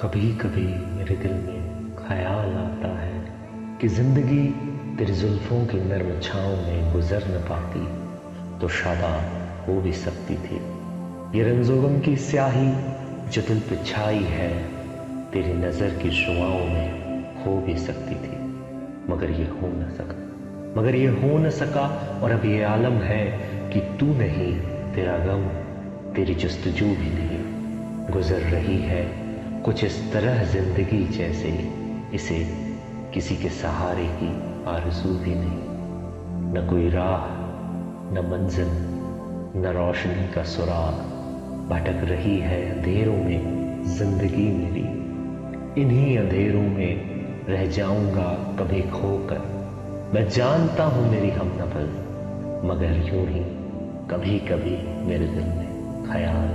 कभी कभी मेरे दिल में ख्याल आता है कि ज़िंदगी तेरी जुल्फों की नर्म छाँव में गुजर न पाती तो शादाब हो भी सकती थी। ये रंजोगम की स्याही जो दिल पे छाई है, तेरी नज़र की शुआओं में हो भी सकती थी। मगर ये हो न सका। मगर ये हो न सका और अब ये आलम है कि तू नहीं, तेरा गम, तेरी जस्तजू भी नहीं गुजर रही है। कुछ इस तरह ज़िंदगी जैसे इसे किसी के सहारे की आरज़ू भी नहीं। न कोई राह, न मंजिल, न रोशनी का सुराग भटक रही है अंधेरों में ज़िंदगी मेरी इन्हीं अंधेरों में रह जाऊँगा कभी खोकर। मैं जानता हूँ मेरी हम नफल, मगर यूँ ही कभी कभी मेरे दिल में ख्याल।